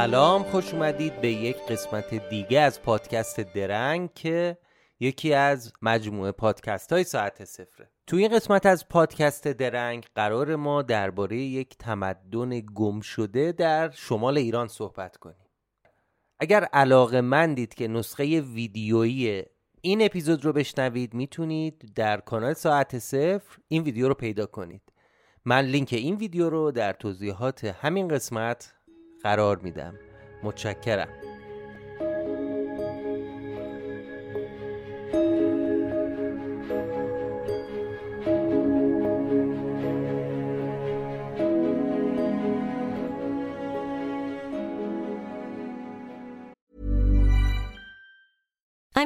سلام خوش اومدید به یک قسمت دیگه از پادکست درنگ که یکی از مجموعه پادکست های ساعت صفره. توی این قسمت از پادکست درنگ قرار ما درباره یک تمدن گم شده در شمال ایران صحبت کنیم. اگر علاقه مندید که نسخه ویدیویی این اپیزود رو بشنوید می‌تونید در کانال ساعت صفر این ویدیو رو پیدا کنید. من لینک این ویدیو رو در توضیحات همین قسمت قرار میدم. متشکرم.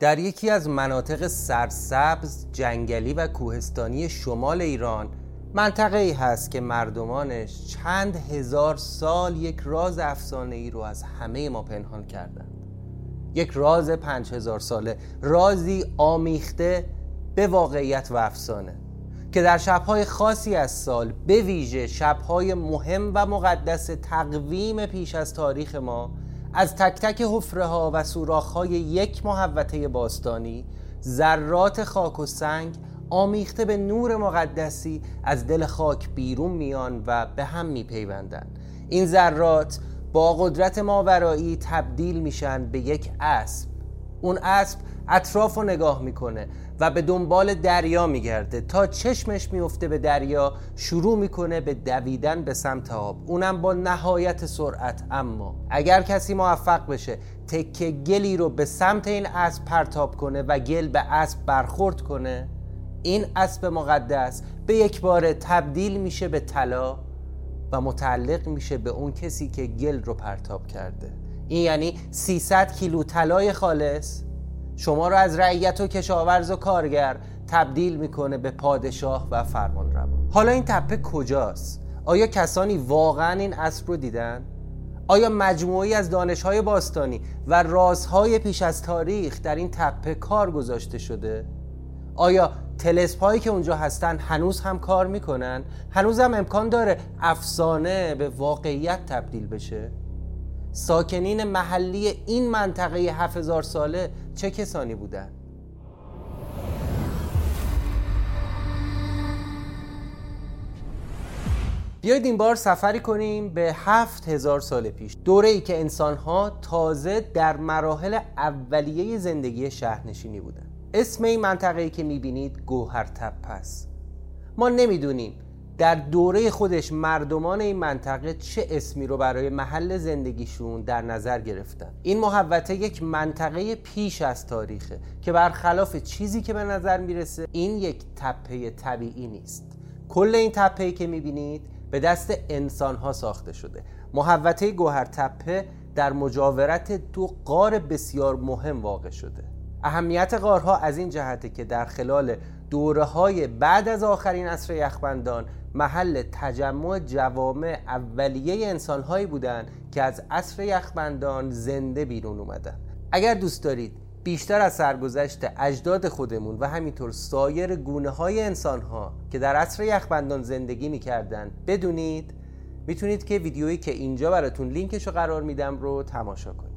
در یکی از مناطق سرسبز، جنگلی و کوهستانی شمال ایران منطقه ای هست که مردمانش چند هزار سال یک راز افسانه ای رو از همه ما پنهان کردند. یک راز پنج هزار ساله رازی آمیخته به واقعیت و افسانه که در شبهای خاصی از سال به ویژه شبهای مهم و مقدس تقویم پیش از تاریخ ما از تک تک حفره ها و سوراخ های یک محوطه باستانی ذرات خاک و سنگ آمیخته به نور مقدسی از دل خاک بیرون میان و به هم میپیوندند. این ذرات با قدرت ماورایی تبدیل میشن به یک اسب. اون اسب اطراف رو نگاه می‌کنه. و به دنبال دریا میگرده. تا چشمش میفته به دریا شروع می‌کنه به دویدن به سمت آب. اونم با نهایت سرعت. اما اگر کسی موفق بشه تکه گلی رو به سمت این اسب پرتاب کنه و گل به اسب برخورد کنه این اسب مقدس به یک بار تبدیل میشه به طلا و متعلق میشه به اون کسی که گل رو پرتاب کرده. این یعنی 300 کیلو طلای خالص. شما رو از رعیت و کشاورز و کارگر تبدیل می‌کنه به پادشاه و فرمان روا حالا این تپه کجاست؟ آیا کسانی واقعا این اسب رو دیدن؟ آیا مجموعی از دانشهای باستانی و رازهای پیش از تاریخ در این تپه کار گذاشته شده؟ آیا تلسپ که اونجا هستن هنوز هم کار می‌کنن؟ هنوز هم امکان داره افسانه به واقعیت تبدیل بشه؟ ساکنین محلی این منطقه 7000 ساله چه کسانی بودند؟ بیایید این بار سفری کنیم به هفت هزار سال پیش. دوره ای که انسان ها تازه در مراحل اولیه زندگی شهرنشینی بودند. اسم این منطقه ای که می‌بینید گوهر تپه است ما نمی‌دونیم در دوره خودش مردمان این منطقه چه اسمی رو برای محل زندگیشون در نظر گرفتن؟ این محوطه یک منطقه پیش از تاریخه که برخلاف چیزی که به نظر می‌رسه این یک تپه طبیعی نیست. کل این تپه که می‌بینید به دست انسان ها ساخته شده. محوطه گوهر تپه در مجاورت دو قار بسیار مهم واقع شده. اهمیت غارها از این جهته که در خلال دوره های بعد از آخرین عصر یخبندان محل تجمع جوامع اولیه انسانهایی بودند که از عصر یخبندان زنده بیرون اومدن. اگر دوست دارید بیشتر از سرگذشت اجداد خودمون و همینطور سایر گونه های انسان ها که در عصر یخبندان زندگی می‌کردن بدونید می‌تونید که ویدیویی که اینجا براتون لینکش رو قرار میدم رو تماشا کنید.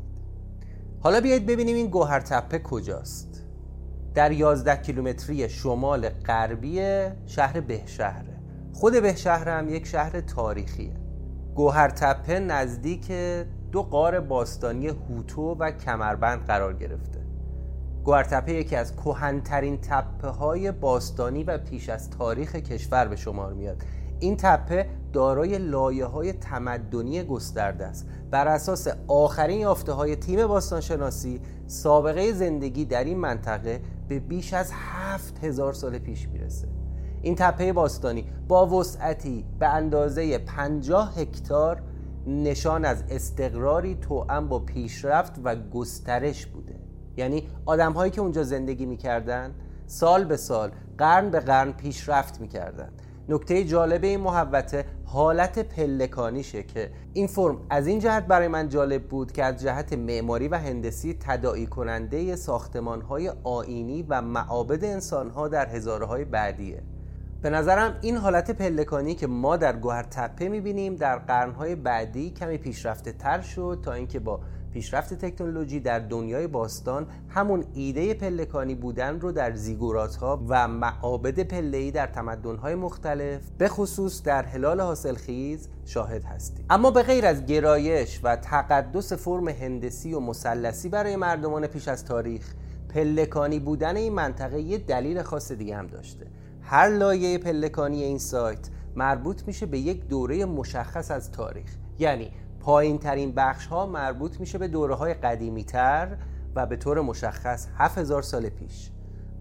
حالا بیایید ببینیم این گوهر تپه کجاست. در 11 کیلومتری شمال غربی شهر بهشهره خود بهشهر هم یک شهر تاریخیه. گوهر تپه نزدیک دو قار باستانی هوتو و کمربند قرار گرفته. گوهرتپه یکی از کهنترین تپه های باستانی و پیش از تاریخ کشور به شمار میاد. این تپه دارای لایه های تمدنی گسترده است. بر اساس آخرین یافته های تیم باستانشناسی سابقه زندگی در این منطقه به بیش از هفت هزار سال پیش می‌رسه. این تپه باستانی با وسعتی به اندازه 50 هکتار نشان از استقراری توأم با پیشرفت و گسترش بوده. یعنی آدم هایی که اونجا زندگی می‌کردن سال به سال قرن به قرن پیشرفت می‌کردن. نکته جالب این محوته حالت پلکانیشه که این فرم از این جهت برای من جالب بود که از جهت معماری و هندسی تداعی کننده ساختمان های آینی و معابد انسان ها در هزاره بعدیه. به نظرم این حالت پلکانی که ما در گوهر تپه می‌بینیم در قرنهای بعدی کمی پیشرفته تر شد تا اینکه با پیشرفت تکنولوژی در دنیای باستان همون ایده پلکانی بودن رو در زیگورات ها و معابد پله‌ای در تمدن های مختلف به خصوص در هلال حاصلخیز شاهد هستیم. اما به غیر از گرایش و تقدس فرم هندسی و مثلثی برای مردمان پیش از تاریخ پلکانی بودن این منطقه یه دلیل خاص دیگه هم داشته. هر لایه پلکانی این سایت مربوط میشه به یک دوره مشخص از تاریخ. یعنی پایین ترین بخش ها مربوط میشه به دوره های قدیمی تر و به طور مشخص 7000 سال پیش.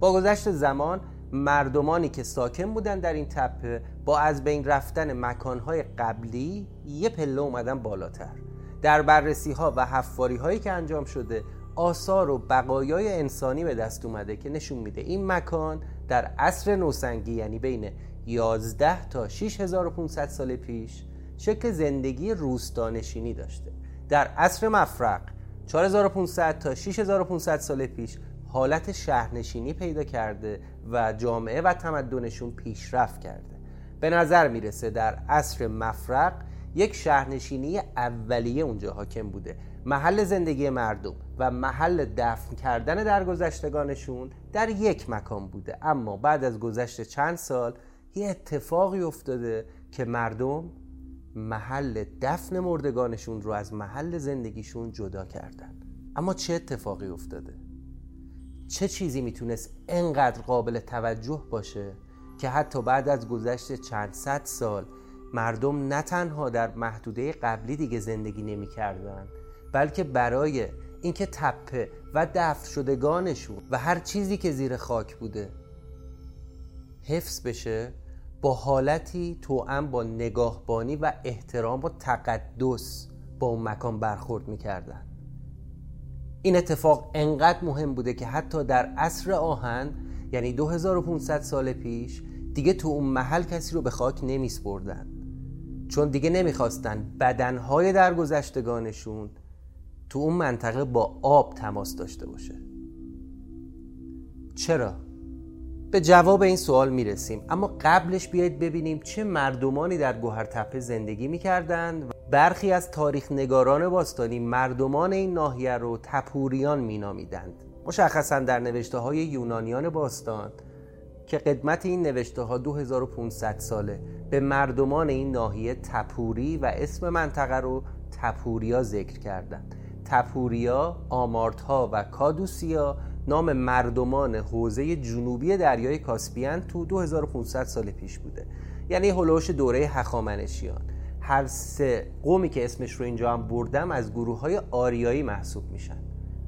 با گذشت زمان مردمانی که ساکن بودن در این تپه با از بین رفتن مکانهای قبلی یه پله اومدن بالاتر. در بررسی ها و حفاری هایی که انجام شده آثار و بقایای انسانی به دست اومده که نشون میده این مکان در عصر نوسنگی یعنی بین 11 تا 6500 سال پیش شکل زندگی روستانشینی داشته. در عصر مفرق 4500 تا 6500 سال پیش حالت شهرنشینی پیدا کرده و جامعه و تمدنشون پیشرفت کرده. به نظر می‌رسه در عصر مفرق یک شهرنشینی اولیه اونجا حاکم بوده. محل زندگی مردم و محل دفن کردن درگذشتگانشون در یک مکان بوده. اما بعد از گذشت چند سال یه اتفاقی افتاده که مردم محل دفن مردگانشون رو از محل زندگیشون جدا کردن اما چه اتفاقی افتاده؟ چه چیزی می‌تونست انقدر قابل توجه باشه که حتی بعد از گذشت چند صد سال مردم نه تنها در محدوده قبلی دیگه زندگی نمی‌کردن بلکه برای اینکه تپه و دفن شدگانشون و هر چیزی که زیر خاک بوده حفظ بشه با حالتی توأم با نگاهبانی و احترام و تقدس با اون مکان برخورد می‌کردن. این اتفاق انقدر مهم بوده که حتی در عصر آهن یعنی 2500 سال پیش دیگه تو اون محل کسی رو به خاک نمیسپردن. چون دیگه نمی‌خواستن بدنهای درگذشتگانشون تو اون منطقه با آب تماس داشته باشه. چرا؟ به جواب این سوال می‌رسیم. اما قبلش بیایید ببینیم چه مردمانی در گوهر تپه زندگی می‌کردند برخی از تاریخ نگاران باستانی مردمان این ناحیه رو تپوریان مینامیدند. مشخصا در نوشته های یونانیان باستان که قدمت این نوشته ها 2500 ساله به مردمان این ناحیه تپوری و اسم منطقه رو تپوریا ذکر کردند. تپوریا، آمارتها و کادوسیا نام مردمان حوزه جنوبی دریای کاسپیان تو 2500 سال پیش بوده. یعنی هلوش دوره هخامنشیان. هر سه قومی که اسمش رو اینجا هم بردم از گروه های آریایی محسوب میشن.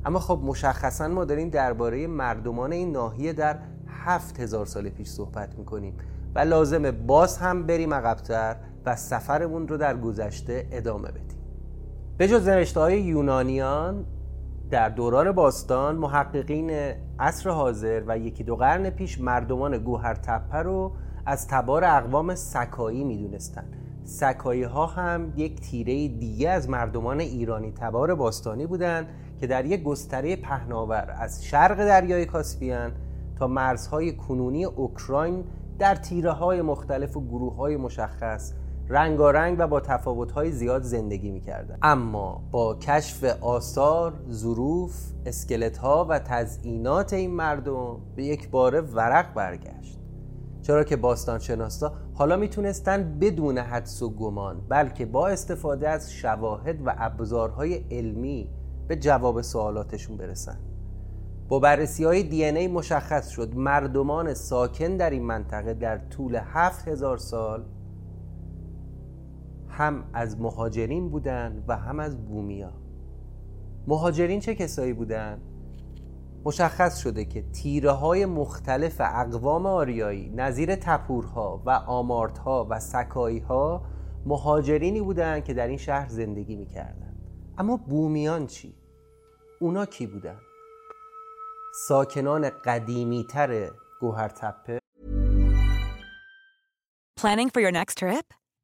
اما خب مشخصا ما داریم درباره مردمان این ناحیه در هفت هزار سال پیش صحبت می‌کنیم و لازمه باز هم بریم عقبتر و سفرمون رو در گذشته ادامه بدیم. به جز نوشته های یونانیان در دوران باستان محققین عصر حاضر و یکی دو قرن پیش مردمان گوهر تپه رو از تبار اقوام سکایی می‌دونستن سکایی ها هم یک تیره دیگه از مردمان ایرانی تبار باستانی بودند که در یک گستره پهناور از شرق دریای کاسپیان تا مرزهای کنونی اوکراین در تیره های مختلف و گروه های مشخص رنگارنگ و با تفاوت‌های زیاد زندگی می‌کردن. اما با کشف آثار، ظروف، ها و تزئینات این مردم به یک باره ورق برگشت. چرا که باستانشناسا حالا می‌تونستن بدون حدس و گمان بلکه با استفاده از شواهد و ابزارهای علمی به جواب سوالاتشون برسن. با بررسی های دی ای مشخص شد مردمان ساکن در این منطقه در طول هفت هزار سال هم از مهاجرین بودند و هم از بومیا مهاجرین چه کسایی بودند؟ مشخص شده که تیره های مختلف اقوام آریایی نظیر تپورها و آمارتها و سکایی ها مهاجرینی بودند که در این شهر زندگی می‌کردند اما بومیان چی؟ اونا کی بودند؟ ساکنان قدیمی تر گوهر تپه Planning for your next trip?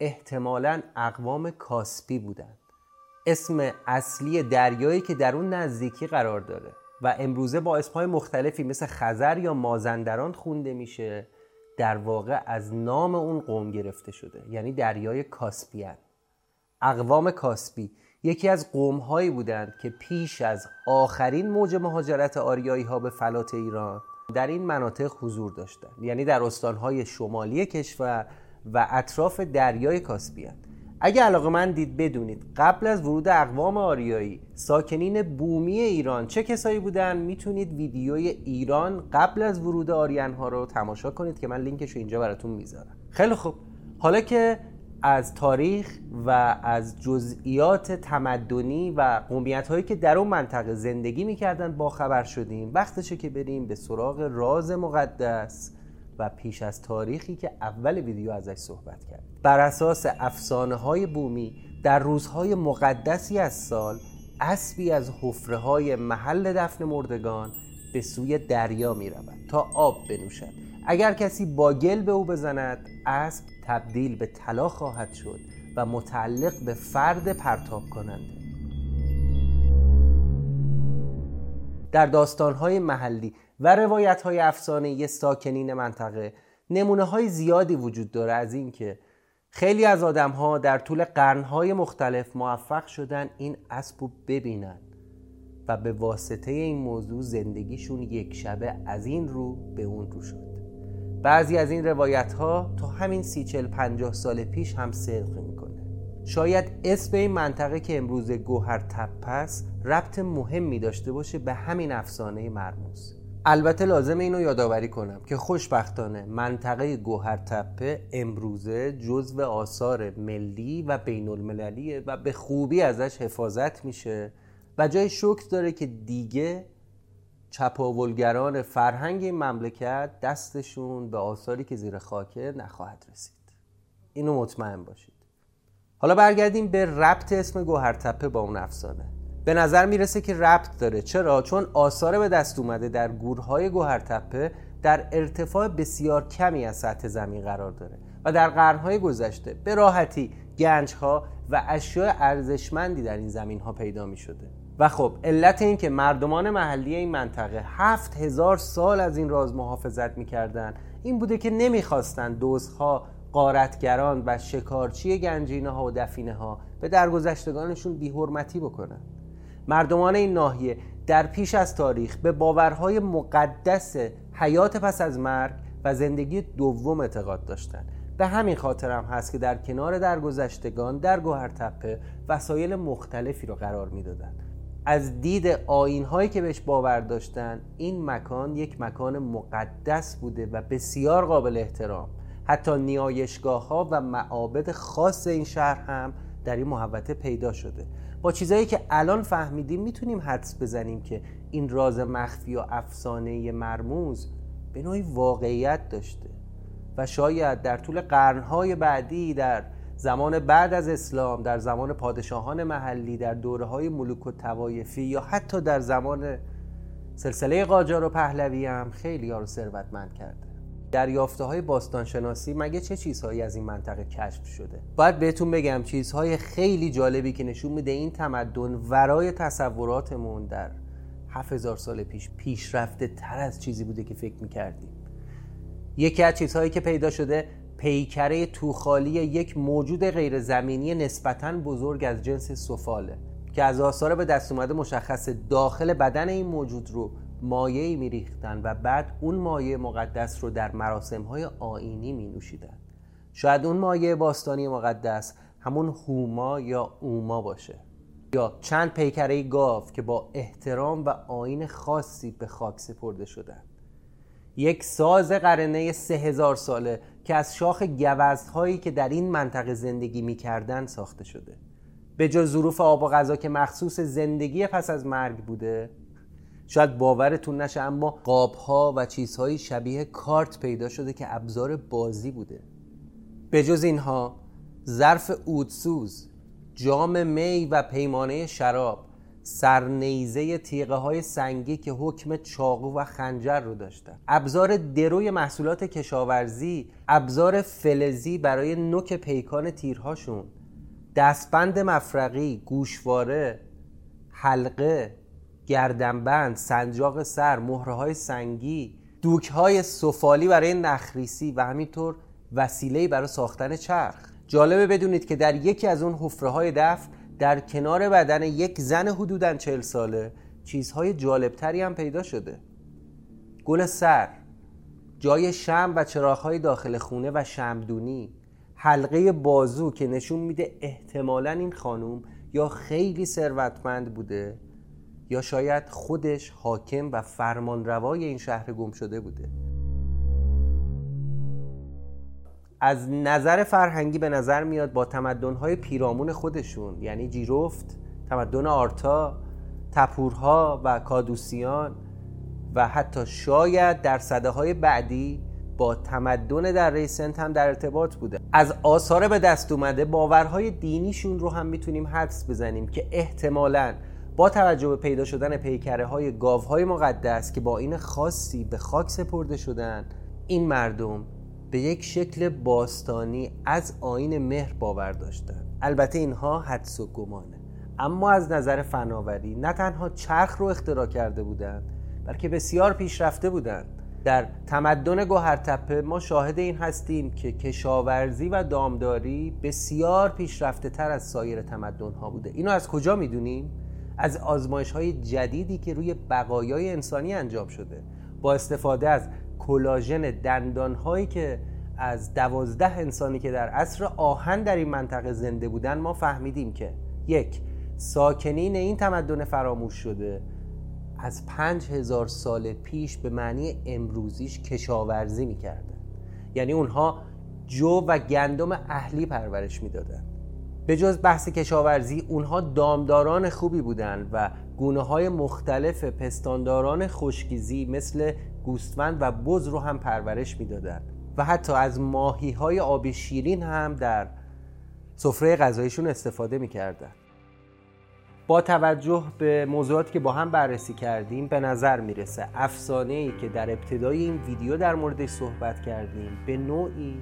احتمالا اقوام کاسپی بودند. اسم اصلی دریایی که در اون نزدیکی قرار داره و امروزه با اسمهای مختلفی مثل خزر یا مازندران خونده میشه در واقع از نام اون قوم گرفته شده یعنی دریای کاسپیان. اقوام کاسپی یکی از قوم هایی بودند که پیش از آخرین موج مهاجرت آریایی ها به فلات ایران در این مناطق حضور داشتند یعنی در استانهای شمالی کشور و اطراف دریای کاسپیان. اگه علاقه من دید بدونید قبل از ورود اقوام آریایی ساکنین بومی ایران چه کسایی بودن؟ می‌تونید ویدیوی ایران قبل از ورود آریان ها رو تماشا کنید که من لینکش رو اینجا براتون می‌ذارم. خیلی خوب. حالا که از تاریخ و از جزئیات تمدنی و قومیت هایی که در اون منطقه زندگی می‌کردن با خبر شدیم. وقتشه که بریم به سراغ راز مقدس. و پیش از تاریخی که اول ویدیو ازش صحبت کرد. بر اساس افسانه های بومی در روزهای مقدسی از سال اسبی از حفره های محل دفن مردگان به سوی دریا می رود تا آب بنوشد. اگر کسی با گل به او بزند اسب تبدیل به طلا خواهد شد و متعلق به فرد پرتاب کننده. در داستانهای محلی و روایت های افسانه ساکنین منطقه. نمونه های زیادی وجود داره از اینکه خیلی از آدم ها در طول قرنهای مختلف موفق شدن این اسب رو ببینن و به واسطه این موضوع زندگیشون یک شبه از این رو به اون رو شد. بعضی از این روایت ها تا همین سی چل پنجاه سال پیش هم صدق می‌کنه. شاید اسم این منطقه که امروز گوهر تپه است ربط مهمی داشته باشه به همین افسانه مرموز. البته لازم اینو یادآوری کنم که خوشبختانه منطقه گوهر تپه امروزه جزو آثار ملی و بین المللیه و به خوبی ازش حفاظت میشه و جای شکر داره که دیگه چپاولگران فرهنگ این مملکت دستشون به آثاری که زیر خاکه نخواهد رسید. اینو مطمئن باشید. حالا برگردیم به ربط اسم گوهرتپه با اون افسانه. به نظر می‌رسه که ربط داره. چرا؟ چون آثار به دست اومده در گورهای گوهرتپه در ارتفاع بسیار کمی از سطح زمین قرار داره و در قرنهای گذشته به راحتی گنجها و اشیاء ارزشمندی در این زمین ها پیدا می شده و خب علت این که مردمان محلی این منطقه هفت هزار سال از این راز محافظت می‌کردن این بوده که نمی‌خواستن دوزها قارتگران و شکارچی گنجینه ها و دفینه ها به درگذشتگانشون بیحرمتی بکنن. مردمان این ناحیه در پیش از تاریخ به باورهای مقدس حیات پس از مرگ و زندگی دوم اعتقاد داشتند. به همین خاطرم هست که در کنار درگذشتگان در گوهرتپه وسایل مختلفی رو قرار می‌دادند. از دید آین هایی که بهش باور داشتن این مکان یک مکان مقدس بوده و بسیار قابل احترام. حتی نیایشگاه ها و معابد خاص این شهر هم در این محوطه پیدا شده. با چیزهایی که الان فهمیدیم می‌تونیم حدس بزنیم که این راز مخفی و افسانه مرموز به نوعی واقعیت داشته و شاید در طول قرنهای بعدی در زمان بعد از اسلام در زمان پادشاهان محلی در دوره های ملوک و توایفی یا حتی در زمان سلسله قاجار و پهلوی هم خیلی ها رو ثروتمند کرده. دریافته های باستانشناسی مگه چه چیزهایی از این منطقه کشف شده؟ باید بهتون بگم چیزهای خیلی جالبی که نشون میده این تمدن ورای تصوراتمون در 7000 سال پیش پیشرفته تر از چیزی بوده که فکر می‌کردیم. یکی از چیزهایی که پیدا شده پیکره توخالی یک موجود غیر زمینی نسبتا بزرگ از جنس سفاله که از آثار به دست اومده مشخص داخل بدن این موجود رو مایعی میریختن و بعد اون مایع مقدس رو در مراسم های آینی می نوشیدن شاید اون مایع باستانی مقدس همون هوما یا اوما باشه. یا چند پیکره گاو که با احترام و آین خاصی به خاک سپرده شدن. یک ساز قرنه سه هزار ساله که از شاخ گوزدهایی که در این منطقه زندگی می‌کردن ساخته شده. به جز ظروف آب و غذا که مخصوص زندگی پس از مرگ بوده شاید باورتون نشه اما قابها و چیزهای شبیه کارت پیدا شده که ابزار بازی بوده. به جز اینها ظرف اودسوز جام می و پیمانه شراب سرنیزه تیغه های سنگی که حکم چاقو و خنجر رو داشتن. ابزار دروی محصولات کشاورزی ابزار فلزی برای نوک پیکان تیرهاشون دستبند مفرقی گوشواره حلقه گردنبند سنجاق سر مهره های سنگی دوک های سفالی برای نخریسی و همینطور وسیله برای ساختن چرخ. جالبه بدونید که در یکی از اون حفره های دفن در کنار بدن یک زن حدودا چهل ساله چیزهای جالبتری هم پیدا شده. گل سر جای شم و چراغهای داخل خونه و شمدونی حلقه بازو که نشون میده احتمالا این خانوم یا خیلی ثروتمند بوده. یا شاید خودش حاکم و فرمانروای این شهر گم شده بوده. از نظر فرهنگی به نظر میاد با تمدن‌های پیرامون خودشون یعنی جیروفت، تمدن آرتا، تپورها و کادوسیان و حتی شاید در صده های بعدی با تمدن در ریسنت هم در ارتباط بوده. از آثار به دست اومده باورهای دینیشون رو هم می‌تونیم حدس بزنیم که احتمالاً با توجه به پیدا شدن پیکره های گاوهای مقدس که با این خاصی به خاک سپرده شدن این مردم به یک شکل باستانی از آین مهر باور داشتن. البته اینها حدس و گمانه. اما از نظر فناوری نه تنها چرخ رو اختراع کرده بودند بلکه بسیار پیشرفته بودند. در تمدن گوهرتپه ما شاهد این هستیم که کشاورزی و دامداری بسیار پیشرفته تر از سایر تمدن ها بوده. اینو از کجا می‌دونیم؟ از آزمایش های جدیدی که روی بقایای انسانی انجام شده. با استفاده از کلاژن دندان هایی که از دوازده انسانی که در عصر آهن در این منطقه زنده بودن ما فهمیدیم که یک ساکنین این تمدن فراموش شده. از پنج هزار سال پیش به معنی امروزیش کشاورزی می‌کردن یعنی اونها جو و گندم اهلی پرورش می‌دادن. به جز بحث کشاورزی اونها دامداران خوبی بودند و گونه های مختلف پستانداران خشکیزی مثل گوستوند و بز رو هم پرورش می‌دادند و حتی از ماهی های آب شیرین هم در سفره غذایشون استفاده می‌کردن. با توجه به موضوعاتی که با هم بررسی کردیم به نظر می‌رسه افسانه ای که در ابتدای این ویدیو در موردش صحبت کردیم به نوعی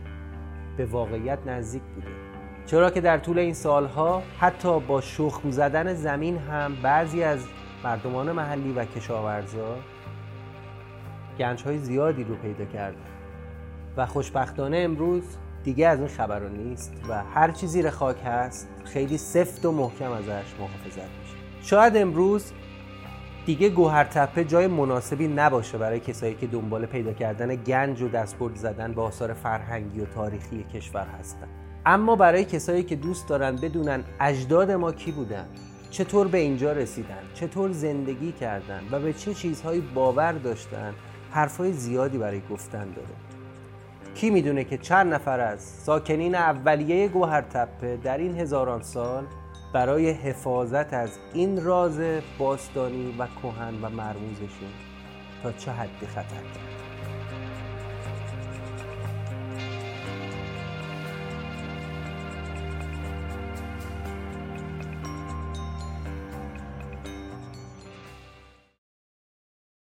به واقعیت نزدیک بوده. چرا که در طول این سالها حتی با شخم زدن زمین هم بعضی از مردمان محلی و کشاورزا گنج های زیادی رو پیدا کردن. و خوشبختانه امروز دیگه از این خبرها نیست و هر چی زیر خاک هست خیلی سفت و محکم ازش محافظت میشه. شاید امروز دیگه گوهر تپه جای مناسبی نباشه برای کسایی که دنبال پیدا کردن گنج و دستبرد زدن به آثار فرهنگی و تاریخی کشور هستن. اما برای کسایی که دوست دارن بدونن اجداد ما کی بودن چطور به اینجا رسیدن چطور زندگی کردن و به چه چیزهایی باور داشتن حرفای زیادی برای گفتن داره. کی می‌دونه که چند نفر از ساکنین اولیه گوهر تپه در این هزاران سال برای حفاظت از این راز باستانی و کهن و مرموزشون تا چه حدی خطر کرد؟